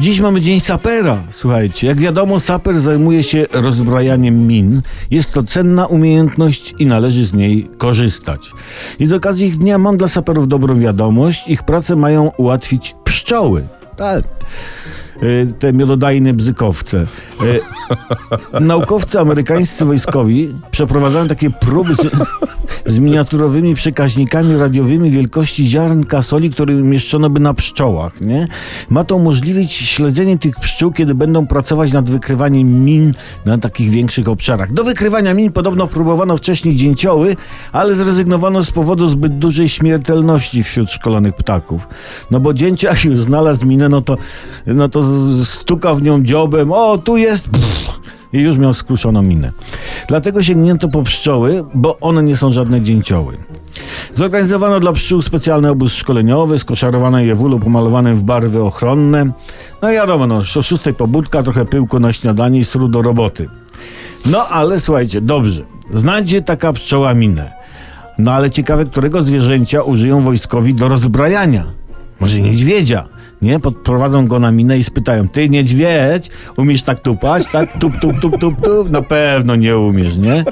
Dziś mamy Dzień Sapera. Słuchajcie, jak wiadomo, saper zajmuje się rozbrajaniem min. Jest to cenna umiejętność i należy z niej korzystać. I z okazji ich dnia mam dla saperów dobrą wiadomość. Ich pracę mają ułatwić pszczoły. Tak. Y, Te miododajne bzykowce. Y, Naukowcy amerykańscy wojskowi przeprowadzają takie próby z, z miniaturowymi przekaźnikami radiowymi wielkości ziarnka soli, które umieszczono by na pszczołach. Nie? Ma to umożliwić śledzenie tych pszczół, kiedy będą pracować nad wykrywaniem min na takich większych obszarach. Do wykrywania min podobno próbowano wcześniej dzięcioły, ale zrezygnowano z powodu zbyt dużej śmiertelności wśród szkolonych ptaków. No bo dzięciak już znalazł minę, no to, no to stukał w nią dziobem, o tu jest... Pff, i już miał skruszoną minę. Dlatego sięgnięto po pszczoły, bo one nie są żadne dzięcioły. Zorganizowano dla pszczół specjalny obóz szkoleniowy, skoszarowano je w ulu pomalowanym w barwy ochronne. No i wiadomo, no, o szóstej pobudka, trochę pyłku na śniadanie i sru do roboty. No ale słuchajcie, dobrze, znajdzie taka pszczoła minę. No ale ciekawe, którego zwierzęcia użyją wojskowi do rozbrajania. Może niedźwiedzia. Nie? Podprowadzą go na minę i spytają, ty niedźwiedź, umiesz tak tupać? Tak, tup, tup, tup, tup, tup. Na pewno nie umiesz, nie?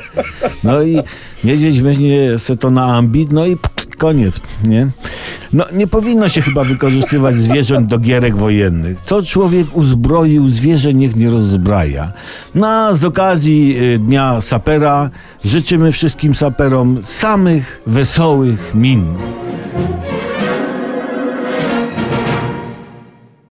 No i niedźwiedź weźmie se to na ambit, no i koniec, nie? No nie powinno się chyba wykorzystywać zwierząt do gierek wojennych. Co człowiek uzbroił, zwierzę niech nie rozbraja. No z okazji y, Dnia Sapera życzymy wszystkim saperom samych wesołych min.